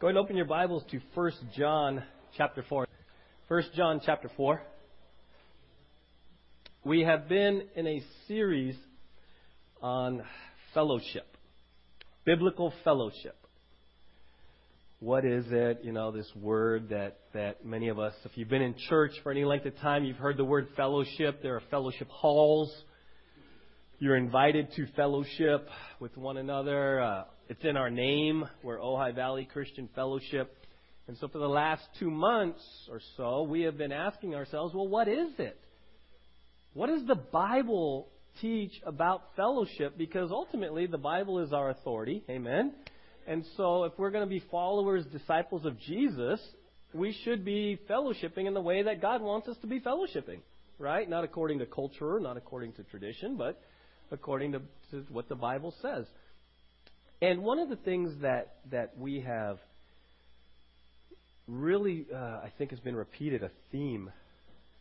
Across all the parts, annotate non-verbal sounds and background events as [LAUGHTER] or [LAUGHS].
Go ahead and open your Bibles to 1 John chapter 4. 1 John chapter 4. We have been in a series on fellowship, biblical fellowship. What is it? You know, this word that, that many of us, if you've been in church for any length of time, you've heard the word fellowship. There are fellowship halls. You're invited to fellowship with one another. Uh, it's in our name. We're Ojai Valley Christian Fellowship. And so for the last two months or so, we have been asking ourselves, well, what is it? What does the Bible teach about fellowship? Because ultimately, the Bible is our authority. Amen. And so if we're going to be followers, disciples of Jesus, we should be fellowshipping in the way that God wants us to be fellowshipping. Right? Not according to culture, not according to tradition, but according to, to what the Bible says. And one of the things that, that we have really, uh, I think, has been repeated a theme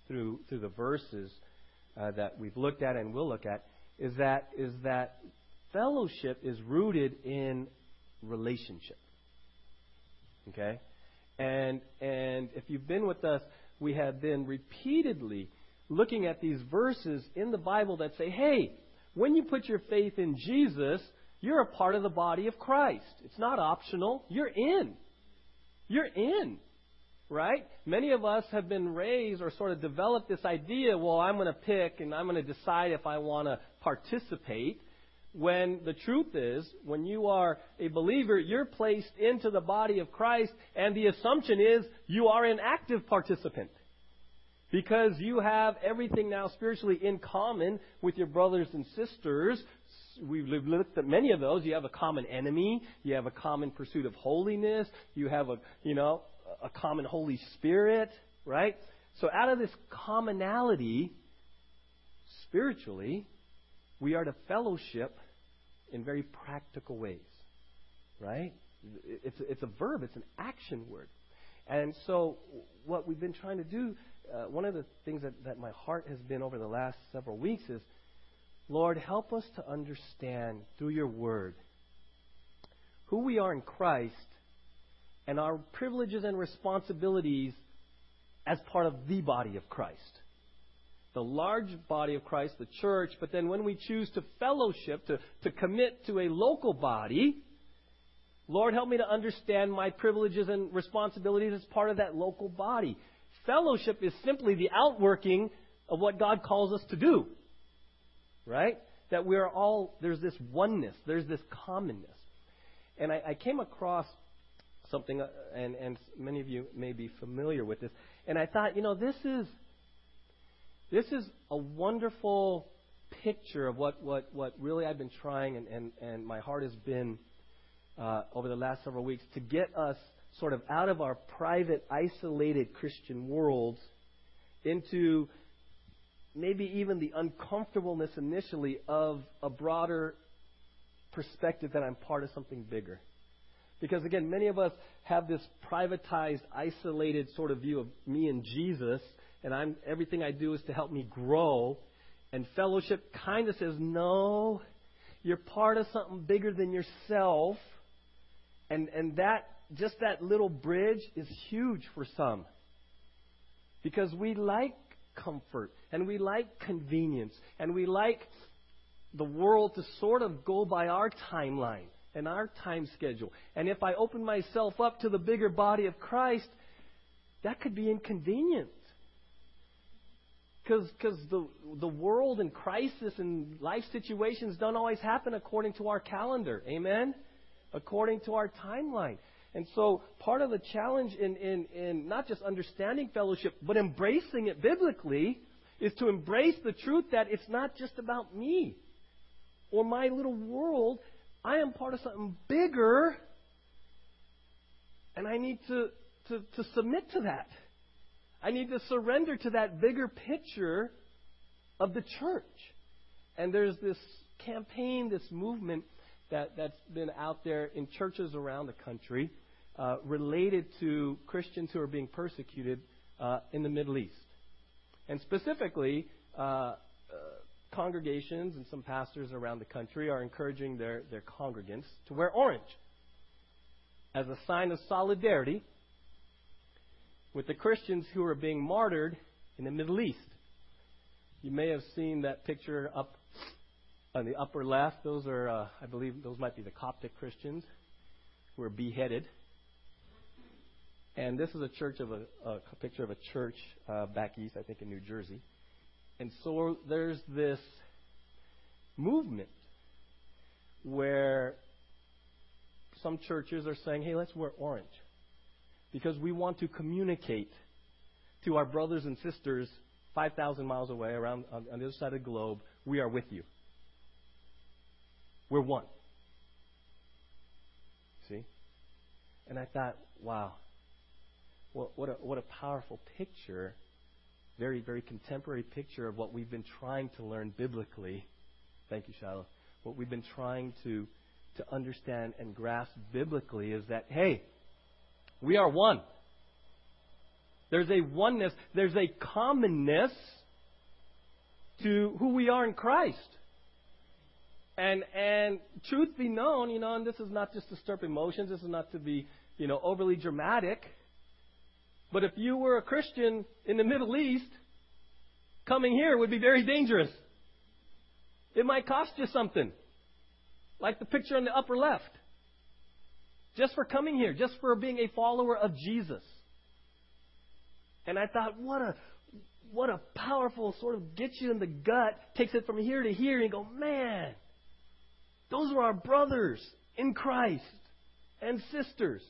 through through the verses uh, that we've looked at and will look at is that is that fellowship is rooted in relationship. Okay, and and if you've been with us, we have been repeatedly looking at these verses in the Bible that say, hey, when you put your faith in Jesus, you're a part of the body of Christ. It's not optional. You're in. You're in. Right? Many of us have been raised or sort of developed this idea, well, I'm going to pick and I'm going to decide if I want to participate. When the truth is, when you are a believer, you're placed into the body of Christ, and the assumption is you are an active participant. Because you have everything now spiritually in common with your brothers and sisters, we've looked at many of those. You have a common enemy. You have a common pursuit of holiness. You have a, you know, a common Holy Spirit, right? So out of this commonality, spiritually, we are to fellowship in very practical ways, right? It's, it's a verb. It's an action word. And so what we've been trying to do, uh, one of the things that, that my heart has been over the last several weeks is – Lord, help us to understand through your word who we are in Christ and our privileges and responsibilities as part of the body of Christ. The large body of Christ, the church, but then when we choose to fellowship, to, to commit to a local body, Lord, help me to understand my privileges and responsibilities as part of that local body. Fellowship is simply the outworking of what God calls us to do right? That we are all, there's this oneness, there's this commonness. And I, I came across something, uh, and, and many of you may be familiar with this, and I thought, you know, this is, this is a wonderful picture of what, what, what really I've been trying, and, and, and my heart has been uh, over the last several weeks to get us sort of out of our private, isolated Christian worlds into maybe even the uncomfortableness initially of a broader perspective that I'm part of something bigger. Because again, many of us have this privatized, isolated sort of view of me and Jesus, and I'm everything I do is to help me grow. And fellowship kind of says, no, you're part of something bigger than yourself. And and that just that little bridge is huge for some. Because we like comfort and we like convenience and we like the world to sort of go by our timeline and our time schedule. And if I open myself up to the bigger body of Christ, that could be inconvenient. Because the, the world and crisis and life situations don't always happen according to our calendar. Amen? According to our timeline. And so part of the challenge in, in, in not just understanding fellowship, but embracing it biblically, is to embrace the truth that it's not just about me or my little world. I am part of something bigger, and I need to, to, to submit to that. I need to surrender to that bigger picture of the church. And there's this campaign, this movement that, that's been out there in churches around the country uh, related to Christians who are being persecuted uh, in the Middle East. And specifically, uh, uh, congregations and some pastors around the country are encouraging their, their congregants to wear orange as a sign of solidarity with the Christians who are being martyred in the Middle East. You may have seen that picture up on the upper left. Those are, uh, I believe, those might be the Coptic Christians who were beheaded. And this is a church of a, a picture of a church uh, back east, I think, in New Jersey. And so there's this movement where some churches are saying, hey, let's wear orange because we want to communicate to our brothers and sisters 5,000 miles away around on, on the other side of the globe, we are with you. We're one. See? And I thought, wow, what, what, a, what a powerful picture, very, very contemporary picture of what we've been trying to learn biblically. Thank you, Shiloh. What we've been trying to, to understand and grasp biblically is that, hey, we are one. There's a oneness, there's a commonness to who we are in Christ. And and truth be known, you know, and this is not just to stir up emotions, this is not to be, you know, overly dramatic. But if you were a Christian in the Middle East, coming here would be very dangerous. It might cost you something. Like the picture on the upper left. Just for coming here, just for being a follower of Jesus. And I thought, what a what a powerful sort of gets you in the gut, takes it from here to here, and you go, man, those are our brothers in Christ and sisters.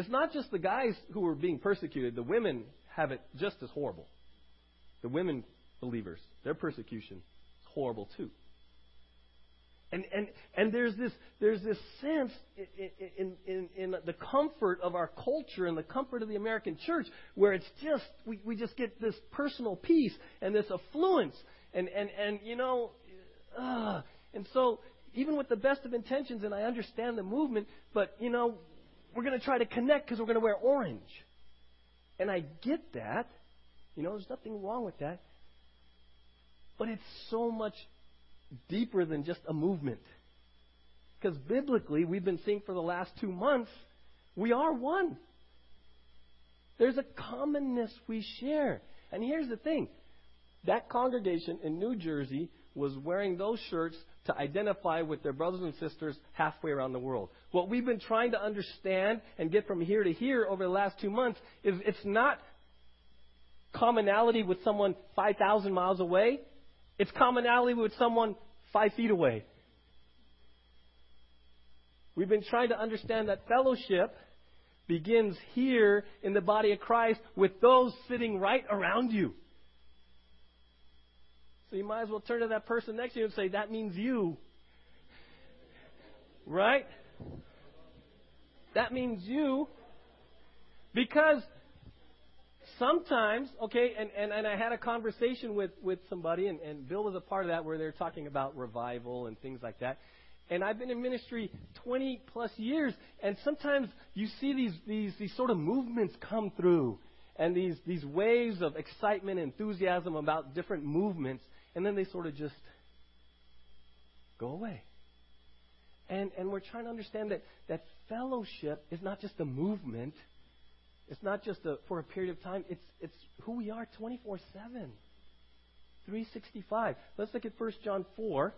It's not just the guys who are being persecuted, the women have it just as horrible. The women believers, their persecution is horrible too. And, and, and there's, this, there's this sense in, in, in, the comfort of our culture and the comfort of the American church where it's just, we, we just get this personal peace and this affluence. And, and, and you know, uh, and so even with the best of intentions, and I understand the movement, but, you know, we're going to try to connect because we're going to wear orange. And I get that. You know, there's nothing wrong with that. But it's so much deeper than just a movement. Because biblically, we've been seeing for the last two months, we are one. There's a commonness we share. And here's the thing that congregation in New Jersey was wearing those shirts to identify with their brothers and sisters halfway around the world. What we've been trying to understand and get from here to here over the last two months is it's not commonality with someone 5,000 miles away. It's commonality with someone five feet away. We've been trying to understand that fellowship begins here in the body of Christ with those sitting right around you. So you might as well turn to that person next to you and say, That means you. Right? That means you. Because sometimes, okay, and, and, and I had a conversation with, with somebody, and, and Bill was a part of that, where they're talking about revival and things like that. And I've been in ministry 20 plus years, and sometimes you see these, these, these sort of movements come through, and these, these waves of excitement enthusiasm about different movements and then they sort of just go away. And, and we're trying to understand that, that fellowship is not just a movement. It's not just a, for a period of time. It's, it's who we are 24 7. 365. Let's look at 1 John 4.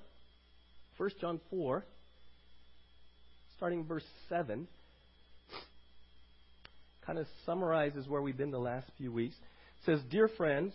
1 John 4, starting verse 7, kind of summarizes where we've been the last few weeks. It says, Dear friends,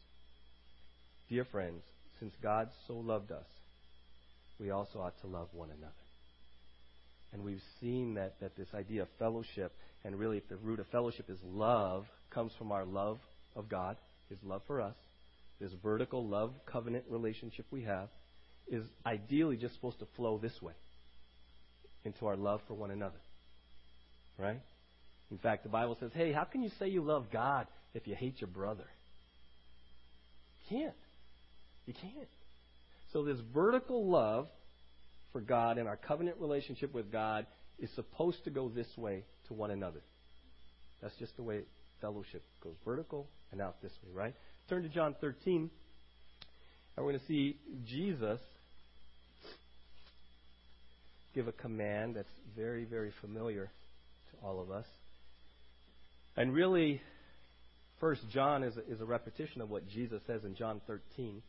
Dear friends, since God so loved us, we also ought to love one another. And we've seen that, that this idea of fellowship, and really if the root of fellowship is love, comes from our love of God, His love for us, this vertical love covenant relationship we have, is ideally just supposed to flow this way into our love for one another. Right? In fact, the Bible says, hey, how can you say you love God if you hate your brother? Can't. You can't. So this vertical love for God and our covenant relationship with God is supposed to go this way to one another. That's just the way fellowship goes vertical and out this way, right? Turn to John 13. And we're going to see Jesus give a command that's very, very familiar to all of us. And really, First John is a, is a repetition of what Jesus says in John 13.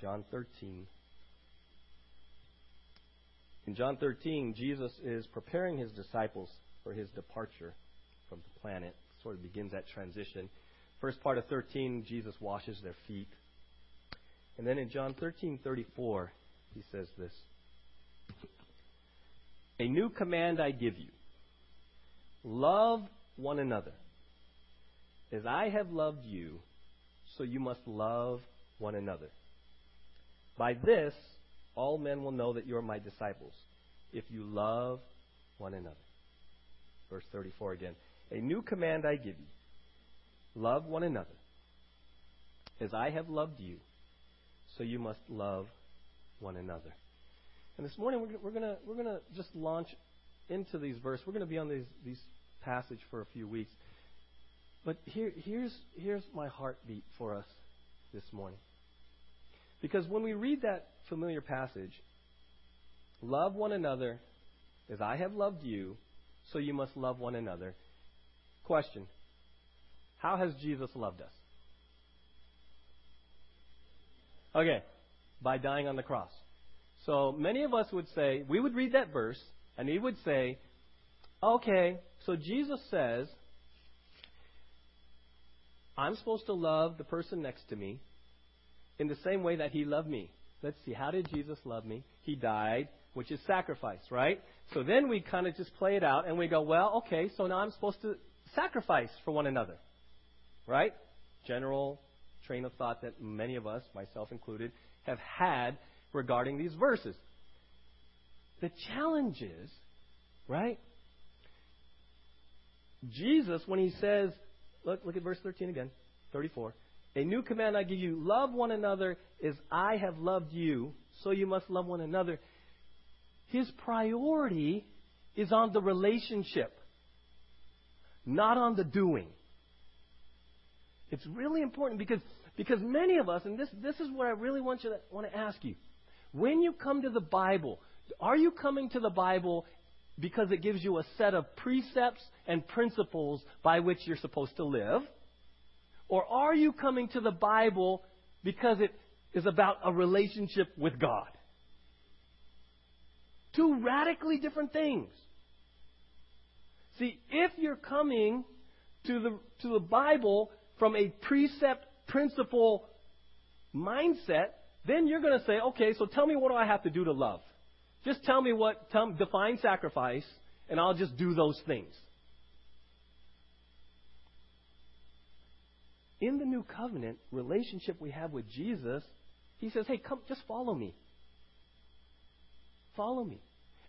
John 13. In John 13, Jesus is preparing his disciples for his departure from the planet. Sort of begins that transition. First part of 13, Jesus washes their feet. And then in John 13:34, he says this: "A new command I give you: love one another. As I have loved you, so you must love one another. By this, all men will know that you are my disciples, if you love one another. Verse 34 again. A new command I give you love one another. As I have loved you, so you must love one another. And this morning we're, we're going we're gonna just launch into these verses. We're going to be on these, these passage for a few weeks. But here, here's, here's my heartbeat for us this morning. Because when we read that familiar passage, love one another as I have loved you, so you must love one another. Question How has Jesus loved us? Okay, by dying on the cross. So many of us would say, we would read that verse, and we would say, okay, so Jesus says, I'm supposed to love the person next to me, in the same way that he loved me. Let's see, how did Jesus love me? He died, which is sacrifice, right? So then we kind of just play it out and we go, well, okay, so now I'm supposed to sacrifice for one another, right? General train of thought that many of us, myself included, have had regarding these verses. The challenge is, right? Jesus, when he says, look, look at verse 13 again, 34. A new command I give you love one another as I have loved you, so you must love one another. His priority is on the relationship, not on the doing. It's really important because, because many of us, and this, this is what I really want, you to, want to ask you. When you come to the Bible, are you coming to the Bible because it gives you a set of precepts and principles by which you're supposed to live? Or are you coming to the Bible because it is about a relationship with God? Two radically different things. See, if you're coming to the, to the Bible from a precept, principle mindset, then you're going to say, okay, so tell me what do I have to do to love? Just tell me what, tell, define sacrifice, and I'll just do those things. In the new covenant relationship we have with Jesus, he says, hey, come, just follow me. Follow me.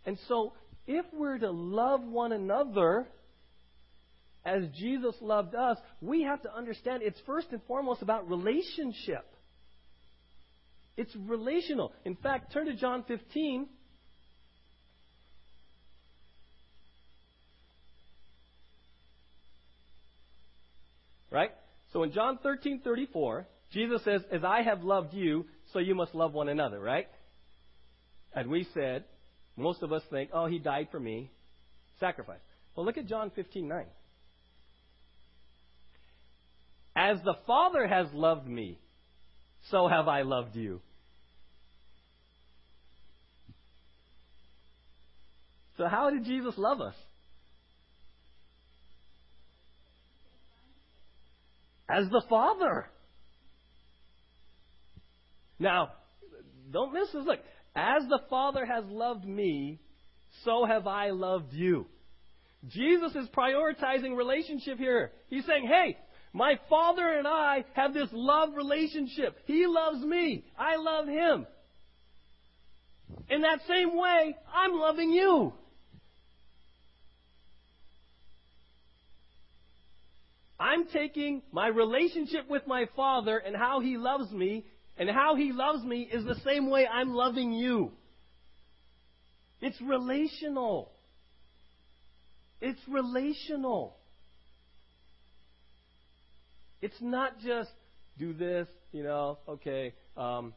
And so, if we're to love one another as Jesus loved us, we have to understand it's first and foremost about relationship. It's relational. In fact, turn to John 15. Right? So in John 13:34, Jesus says, "As I have loved you, so you must love one another," right? And we said, most of us think, "Oh, he died for me." Sacrifice. Well, look at John 15:9. As the Father has loved me, so have I loved you. So how did Jesus love us? As the Father. Now, don't miss this. Look, as the Father has loved me, so have I loved you. Jesus is prioritizing relationship here. He's saying, hey, My Father and I have this love relationship. He loves me. I love Him. In that same way, I'm loving you. I'm taking my relationship with my Father and how He loves me, and how He loves me is the same way I'm loving you. It's relational. It's relational. It's not just do this, you know, okay, um,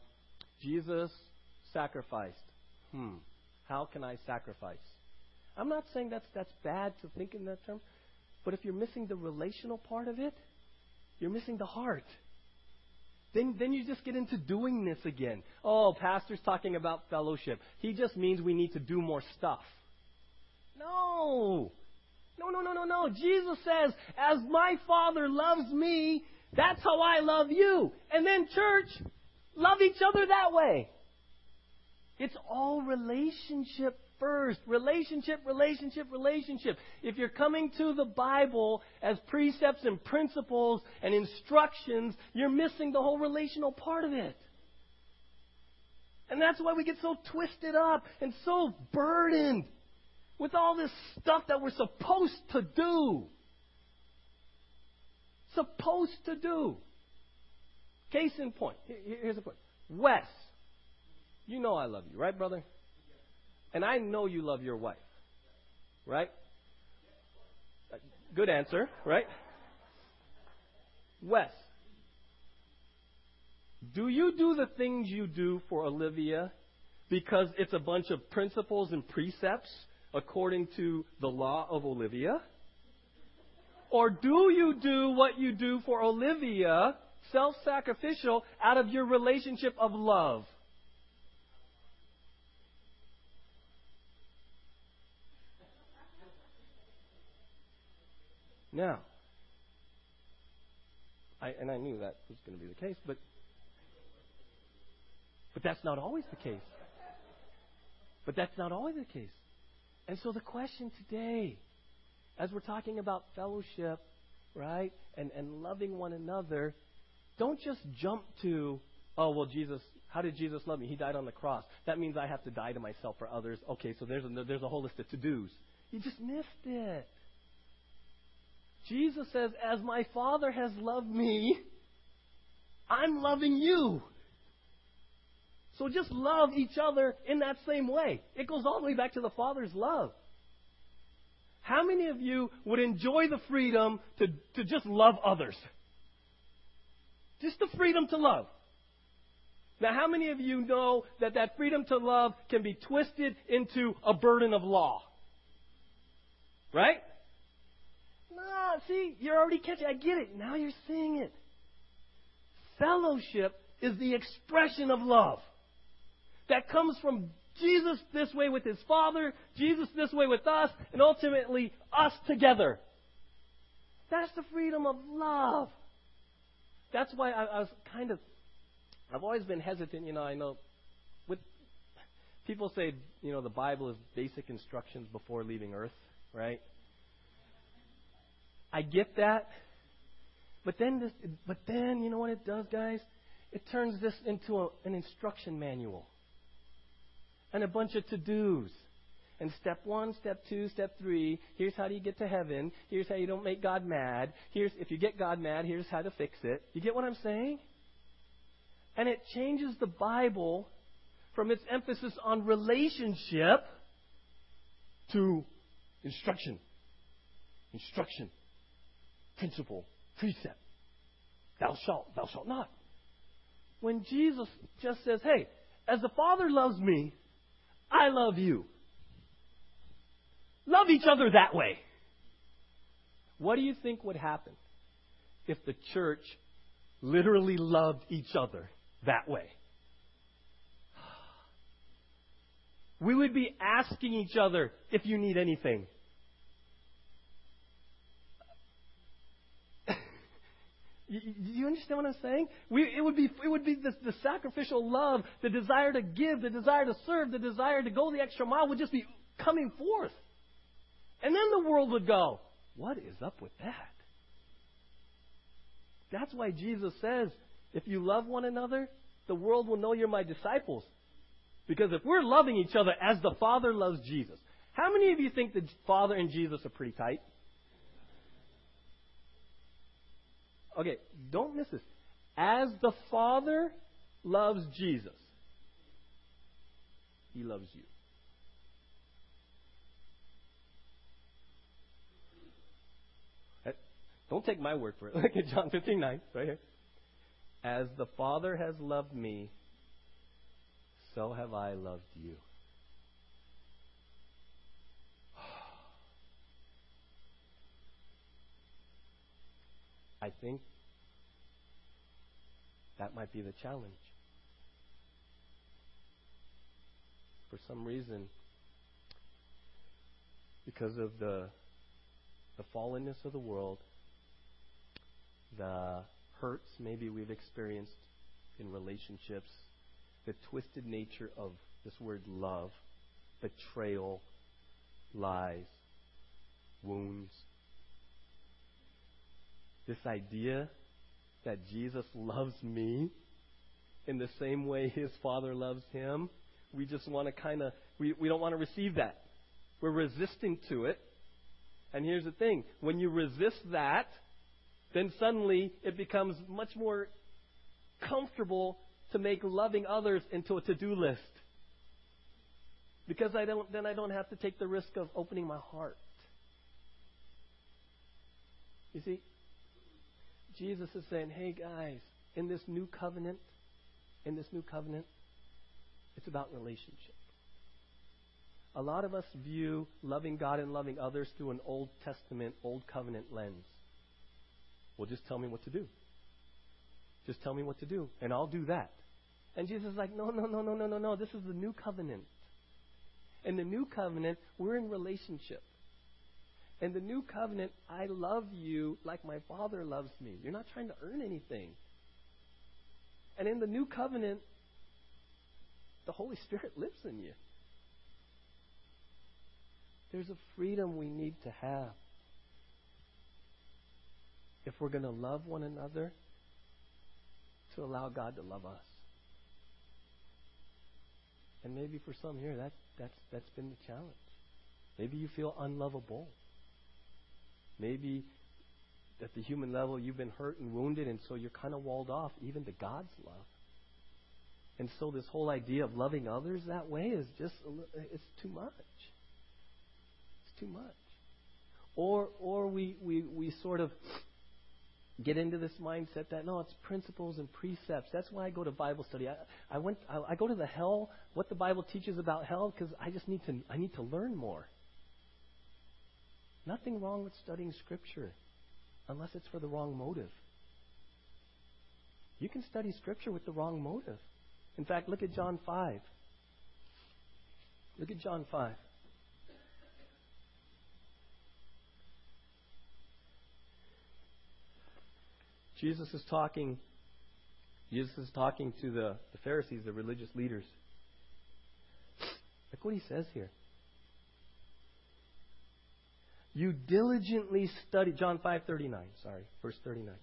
Jesus sacrificed. Hmm, how can I sacrifice? I'm not saying that's, that's bad to think in that term, but if you're missing the relational part of it, you're missing the heart. Then, then you just get into doing this again. Oh, pastor's talking about fellowship. He just means we need to do more stuff. No. No, no, no, no, no. Jesus says, as my Father loves me, that's how I love you. And then, church, love each other that way. It's all relationship first. Relationship, relationship, relationship. If you're coming to the Bible as precepts and principles and instructions, you're missing the whole relational part of it. And that's why we get so twisted up and so burdened with all this stuff that we're supposed to do. Supposed to do. Case in point. Here's the point. Wes, you know I love you, right, brother? And I know you love your wife. Right? Good answer, right? Wes, do you do the things you do for Olivia because it's a bunch of principles and precepts according to the law of Olivia? Or do you do what you do for Olivia, self sacrificial, out of your relationship of love? Now, I, and I knew that was going to be the case, but but that's not always the case. But that's not always the case. And so the question today, as we're talking about fellowship, right, and, and loving one another, don't just jump to, oh, well, Jesus, how did Jesus love me? He died on the cross. That means I have to die to myself for others. Okay, so there's a, there's a whole list of to dos. You just missed it. Jesus says, As my Father has loved me, I'm loving you. So just love each other in that same way. It goes all the way back to the Father's love. How many of you would enjoy the freedom to, to just love others? Just the freedom to love. Now, how many of you know that that freedom to love can be twisted into a burden of law? Right? No, see, you're already catching. I get it. Now you're seeing it. Fellowship is the expression of love that comes from Jesus this way with his Father, Jesus this way with us, and ultimately us together. That's the freedom of love. That's why I, I was kind of, I've always been hesitant, you know, I know, with, people say, you know, the Bible is basic instructions before leaving earth, right? I get that. But then, this, but then, you know what it does, guys? It turns this into a, an instruction manual and a bunch of to dos. And step one, step two, step three. Here's how do you get to heaven. Here's how you don't make God mad. Here's if you get God mad. Here's how to fix it. You get what I'm saying? And it changes the Bible from its emphasis on relationship to instruction. Instruction principle, precept. Thou shalt, thou shalt not. When Jesus just says, hey, as the Father loves me, I love you. Love each other that way. What do you think would happen if the church literally loved each other that way? We would be asking each other if you need anything. You, you understand what I'm saying? We, it would be, it would be the, the sacrificial love, the desire to give, the desire to serve, the desire to go the extra mile would just be coming forth. And then the world would go, what is up with that? That's why Jesus says, if you love one another, the world will know you're my disciples. Because if we're loving each other as the Father loves Jesus, how many of you think the Father and Jesus are pretty tight? Okay, don't miss this. As the Father loves Jesus, He loves you. Don't take my word for it. [LAUGHS] Look at John 15 9, right here. As the Father has loved me, so have I loved you. I think that might be the challenge. For some reason, because of the the fallenness of the world, the hurts maybe we've experienced in relationships, the twisted nature of this word love, betrayal, lies, wounds, this idea that Jesus loves me in the same way his Father loves him, we just want to kind of, we, we don't want to receive that. We're resisting to it. And here's the thing when you resist that, then suddenly it becomes much more comfortable to make loving others into a to do list. Because I don't, then I don't have to take the risk of opening my heart. You see, Jesus is saying, hey guys, in this new covenant, in this new covenant, it's about relationship. A lot of us view loving God and loving others through an Old Testament, Old Covenant lens. Well, just tell me what to do. Just tell me what to do, and I'll do that. And Jesus is like, no, no, no, no, no, no, no. This is the new covenant. In the new covenant, we're in relationship. In the new covenant, I love you like my Father loves me. You're not trying to earn anything. And in the new covenant, the Holy Spirit [LAUGHS] lives in you. There's a freedom we need to have. If we're going to love one another, to allow God to love us. And maybe for some here, that, that's, that's been the challenge. Maybe you feel unlovable. Maybe at the human level you've been hurt and wounded, and so you're kind of walled off even to God's love. And so this whole idea of loving others that way is just it's too much. It's too much. Or or we, we, we sort of get into this mindset that no, it's principles and precepts. That's why I go to Bible study. I, I went I, I go to the hell what the Bible teaches about hell because I just need to I need to learn more. Nothing wrong with studying Scripture unless it's for the wrong motive. You can study Scripture with the wrong motive. In fact, look at John 5. Look at John 5. Jesus is talking Jesus is talking to the, the Pharisees, the religious leaders. Look what he says here. You diligently study John 5:39, sorry, verse 39.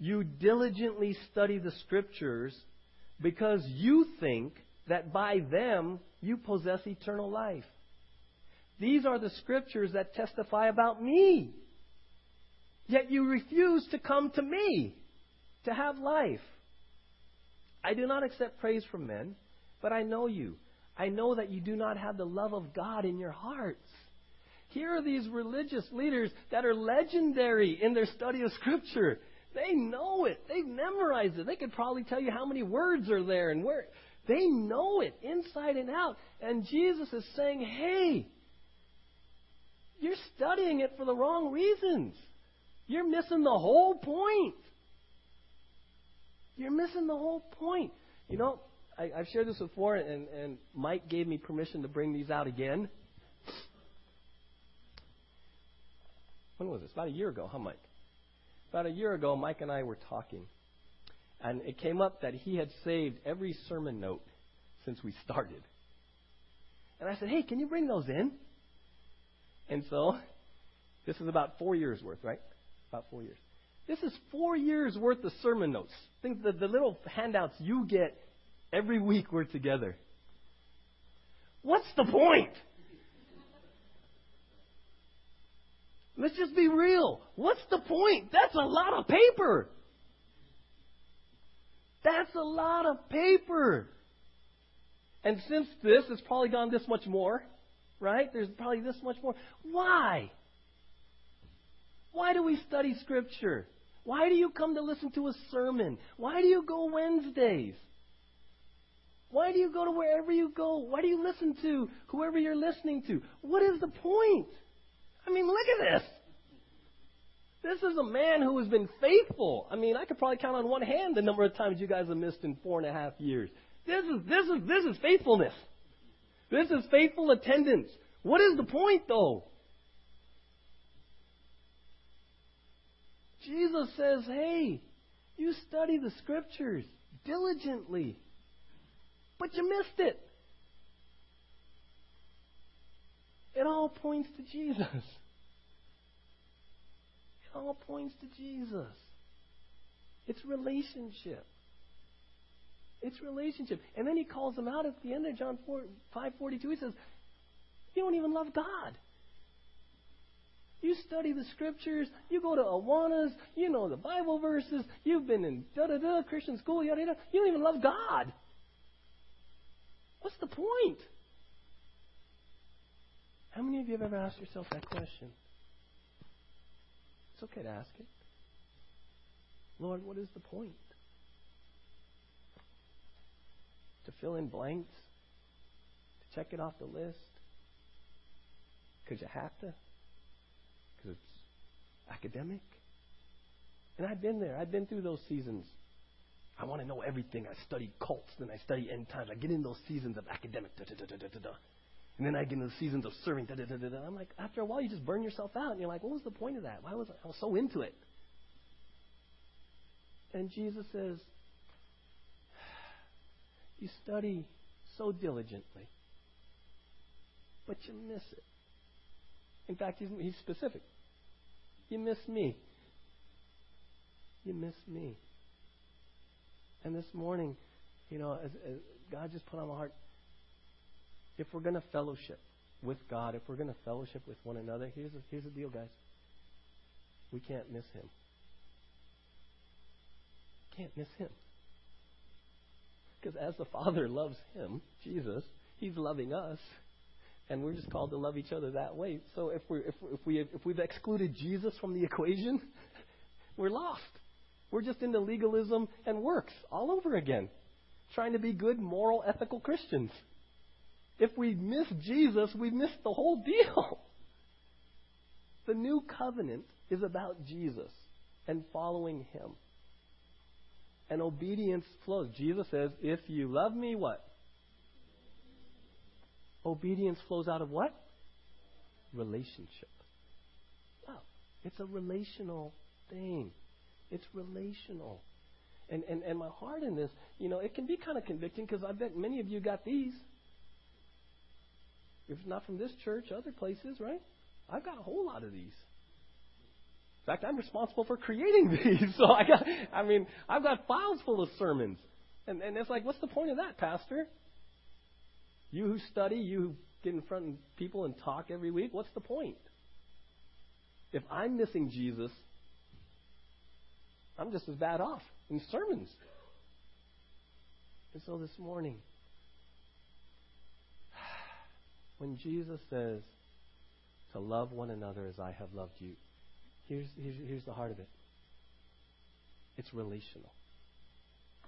You diligently study the scriptures because you think that by them you possess eternal life. These are the scriptures that testify about me. Yet you refuse to come to me to have life. I do not accept praise from men, but I know you. I know that you do not have the love of God in your hearts. Here are these religious leaders that are legendary in their study of Scripture. They know it. They've memorized it. They could probably tell you how many words are there and where. They know it inside and out. And Jesus is saying, hey, you're studying it for the wrong reasons. You're missing the whole point. You're missing the whole point. You know, I, have shared this before, and, and Mike gave me permission to bring these out again. When was this? About a year ago, huh, Mike? About a year ago, Mike and I were talking. And it came up that he had saved every sermon note since we started. And I said, hey, can you bring those in? And so, this is about four years worth, right? About four years. This is four years worth of sermon notes. Think the, the little handouts you get every week we're together. What's the point? Let's just be real. What's the point? That's a lot of paper. That's a lot of paper. And since this, it's probably gone this much more, right? There's probably this much more. Why? Why do we study Scripture? Why do you come to listen to a sermon? Why do you go Wednesdays? Why do you go to wherever you go? Why do you listen to whoever you're listening to? What is the point? I mean, look at this. This is a man who has been faithful. I mean, I could probably count on one hand the number of times you guys have missed in four and a half years. This is this is this is faithfulness. This is faithful attendance. What is the point though? Jesus says, "Hey, you study the scriptures diligently, but you missed it. It all points to Jesus." It all points to Jesus. It's relationship. It's relationship. And then he calls them out at the end of John 4, 5.42. He says, you don't even love God. You study the scriptures, you go to Awanas, you know the Bible verses, you've been in da da da Christian school, yada yada. You don't even love God. What's the point? How many of you have ever asked yourself that question? It's okay to ask it. Lord, what is the point? To fill in blanks? To check it off the list? Because you have to? Because it's academic? And I've been there. I've been through those seasons. I want to know everything. I study cults, then I study end times. I get in those seasons of academic. Da, da, da, and then I get into the seasons of serving. Da, da, da, da, I'm like, after a while, you just burn yourself out. And you're like, what was the point of that? Why was I, I was so into it? And Jesus says, [SIGHS] you study so diligently, but you miss it. In fact, he's, he's specific. You miss me. You miss me. And this morning, you know, as, as God just put on my heart, if we're going to fellowship with God, if we're going to fellowship with one another, here's the, here's the deal, guys. We can't miss Him. Can't miss Him. Because as the [LAUGHS] Father loves Him, Jesus, He's loving us, and we're just called to love each other that way. So if we if, if we if we've excluded Jesus from the [LAUGHS] equation, we're lost. We're just into legalism and works all over again, trying to be good, moral, ethical Christians. If we miss Jesus, we've missed the whole deal. The new covenant is about Jesus and following him. And obedience flows. Jesus says, if you love me, what? Obedience flows out of what? Relationship. Wow. It's a relational thing. It's relational. And, and, and my heart in this, you know, it can be kind of convicting because I bet many of you got these. If it's not from this church, other places, right? I've got a whole lot of these. In fact, I'm responsible for creating [LAUGHS] these. So I got, I mean, I've got files full of sermons. And, and it's like, what's the point of that, Pastor? You who study, you who get in front of people and talk every week, what's the point? If I'm missing Jesus, I'm just as bad off in sermons. And so this morning, when Jesus says to love one another as I have loved you, here's, here's, here's the heart of it it's relational,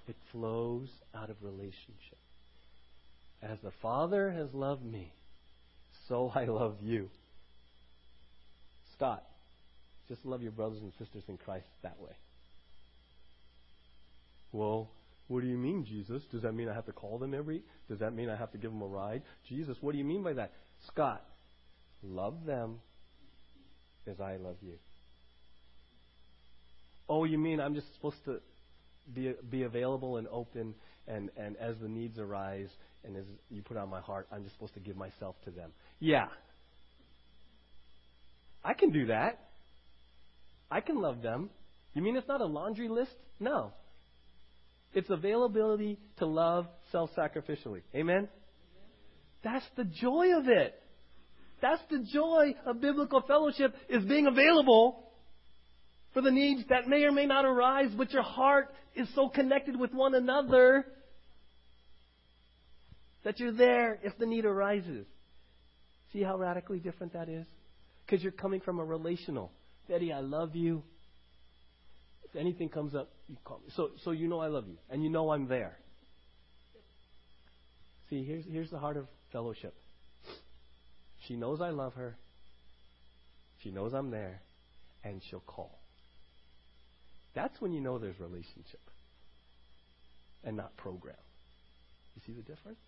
it flows out of relationship. As the Father has loved me, so I love you. Scott, just love your brothers and sisters in Christ that way. Well, what do you mean, Jesus? Does that mean I have to call them every? Does that mean I have to give them a ride? Jesus, what do you mean by that? Scott, love them as I love you. Oh, you mean I'm just supposed to be be available and open, and and as the needs arise and as you put on my heart, I'm just supposed to give myself to them. Yeah, I can do that. I can love them You mean it's not a laundry list? No. It's availability to love self sacrificially. Amen? That's the joy of it. That's the joy of biblical fellowship is being available for the needs that may or may not arise, but your heart is so connected with one another that you're there if the need arises. See how radically different that is? Because you're coming from a relational. Betty, I love you. If anything comes up, you call me. So, so you know I love you, and you know I'm there. See, here's, here's the heart of fellowship. She knows I love her. She knows I'm there, and she'll call. That's when you know there's relationship and not program. You see the difference?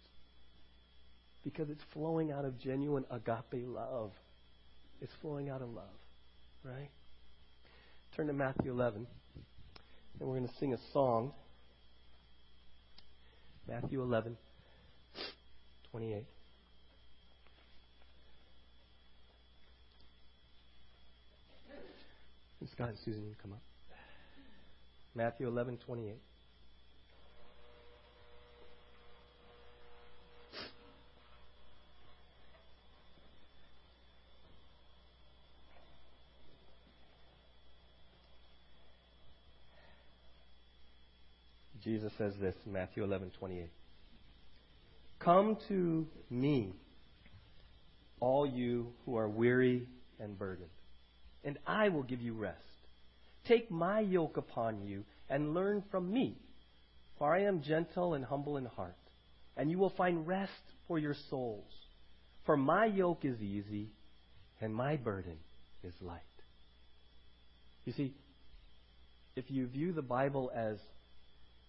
Because it's flowing out of genuine agape love. It's flowing out of love, right? Turn to Matthew 11, and we're going to sing a song. Matthew 11, 28. And Scott and Susan, you come up. Matthew 11, 28. Jesus says this in Matthew 11:28. Come to me, all you who are weary and burdened, and I will give you rest. Take my yoke upon you and learn from me, for I am gentle and humble in heart, and you will find rest for your souls. For my yoke is easy and my burden is light. You see, if you view the Bible as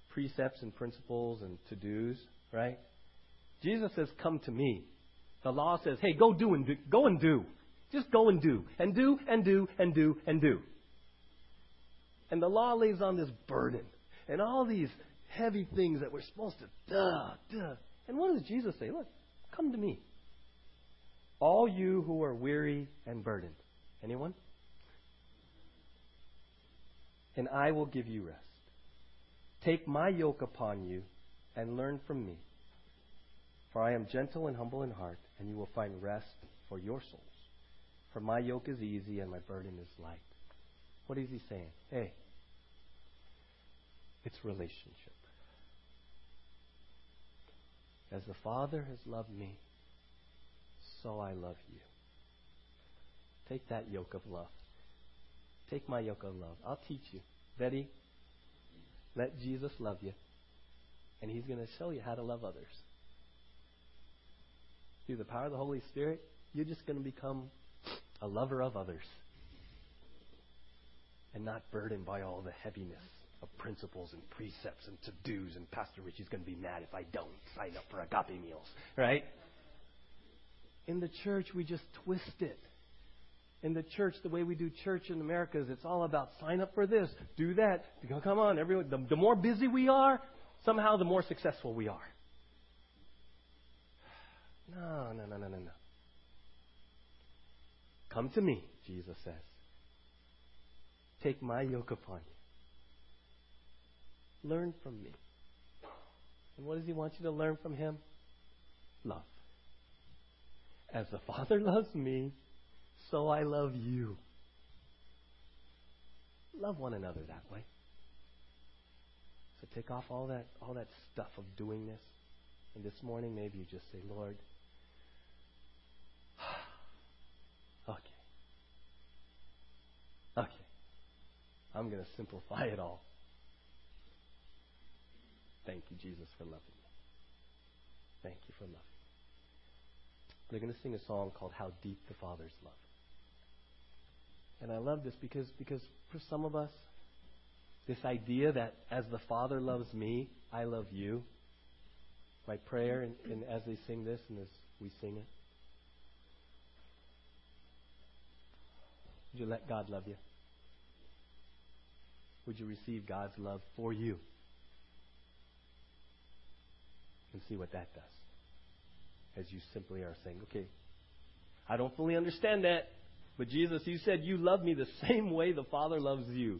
precepts and principles and to dos, right? Jesus says, Come to me. The law says, Hey, go do and do. Go and do. Just go and do. And do and do and do and do. And the law lays on this burden and all these heavy things that we're supposed to, duh, duh. And what does Jesus say? Look, come to me. All you who are weary and burdened. Anyone? And I will give you rest. Take my yoke upon you and learn from me. For I am gentle and humble in heart, and you will find rest for your souls. For my yoke is easy and my burden is light. What is he saying? Hey, it's relationship. As the Father has loved me, so I love you. Take that yoke of love. Take my yoke of love. I'll teach you. Betty, let Jesus love you, and He's going to show you how to love others. Through the power of the Holy Spirit, you're just going to become a lover of others and not burdened by all the heaviness of principles and precepts and to dos. And Pastor Richie's going to be mad if I don't sign up for agape meals, right? In the church, we just twist it in the church, the way we do church in America is it's all about sign up for this, do that. Come on, everyone. The, the more busy we are, somehow the more successful we are. No, no, no, no, no, no. Come to me, Jesus says. Take my yoke upon you. Learn from me. And what does he want you to learn from him? Love. As the Father loves me, so I love you. Love one another that way. So take off all that all that stuff of doing this. And this morning maybe you just say, Lord, [SIGHS] okay. Okay. I'm going to simplify it all. Thank you, Jesus, for loving me. Thank you for loving me. They're going to sing a song called How Deep the Father's Love. And I love this because, because for some of us, this idea that as the Father loves me, I love you. My prayer, and, and as they sing this and as we sing it, would you let God love you? Would you receive God's love for you? And see what that does. As you simply are saying, okay, I don't fully understand that. But Jesus, you said you love me the [LAUGHS] same way the Father loves you.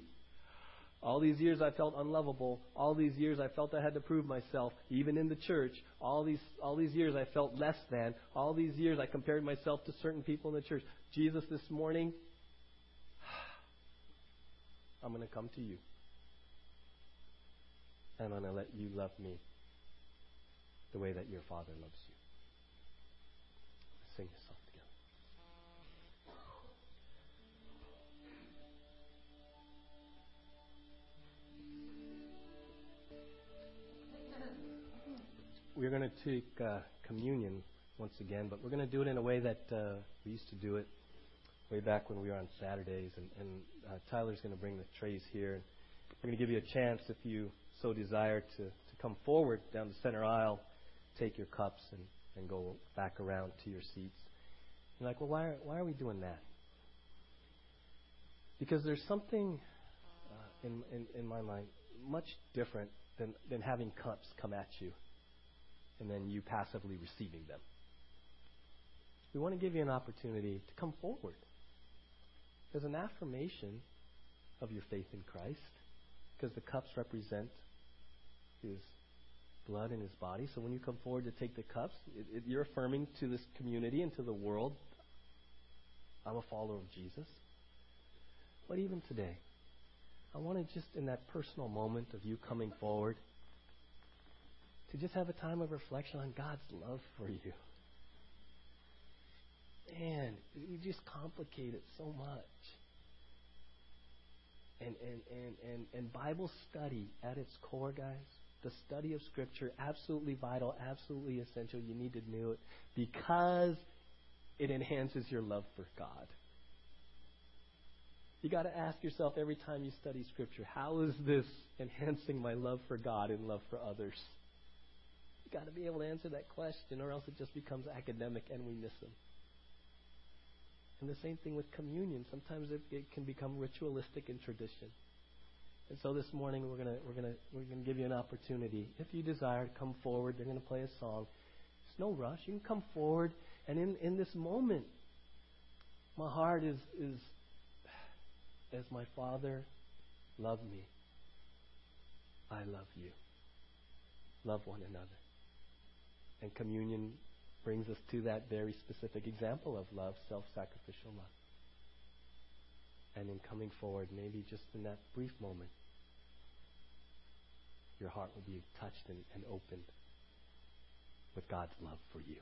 All these years I felt unlovable. All these years I felt I had to prove myself, even in the church. All these, all these years I felt less than. All these years I compared myself to certain people in the church. Jesus, this morning, [SIGHS] I'm going to come to you. I'm going to let you love me the way that your Father loves you. We're going to take uh, communion once again, but we're going to do it in a way that uh, we used to do it way back when we were on Saturdays. And, and uh, Tyler's going to bring the trays here. We're going to give you a chance, if you so desire, to, to come forward down the center aisle, take your cups, and, and go back around to your seats. You're like, well, why are, why are we doing that? Because there's something uh, in, in, in my mind much different than, than having cups come at you and then you passively receiving them. We want to give you an opportunity to come forward as an affirmation of your faith in Christ, because the cups represent His blood and His body. So when you come forward to take the cups, it, it, you're affirming to this community and to the world, I'm a follower of Jesus. But even today, I want to just in that personal moment of you coming forward to just have a time of reflection on God's love for you. Man, you just complicate it so much. And, and, and, and, and Bible study at its core, guys, the study of Scripture, absolutely vital, absolutely essential. You need to know it because it enhances your love for God. You got to ask yourself every time you study Scripture, how is this enhancing my love for God and love for others? Got to be able to answer that question, or else it just becomes academic and we miss them. And the same thing with communion. Sometimes it, it can become ritualistic in tradition. And so this morning we're gonna we're gonna we're gonna give you an opportunity, if you desire, to come forward. They're gonna play a song. It's no rush. You can come forward, and in in this moment, my heart is is as my Father loved me. I love you. Love one another. And communion brings us to that very specific example of love, self sacrificial love. And in coming forward, maybe just in that brief moment, your heart will be touched and, and opened with God's love for you.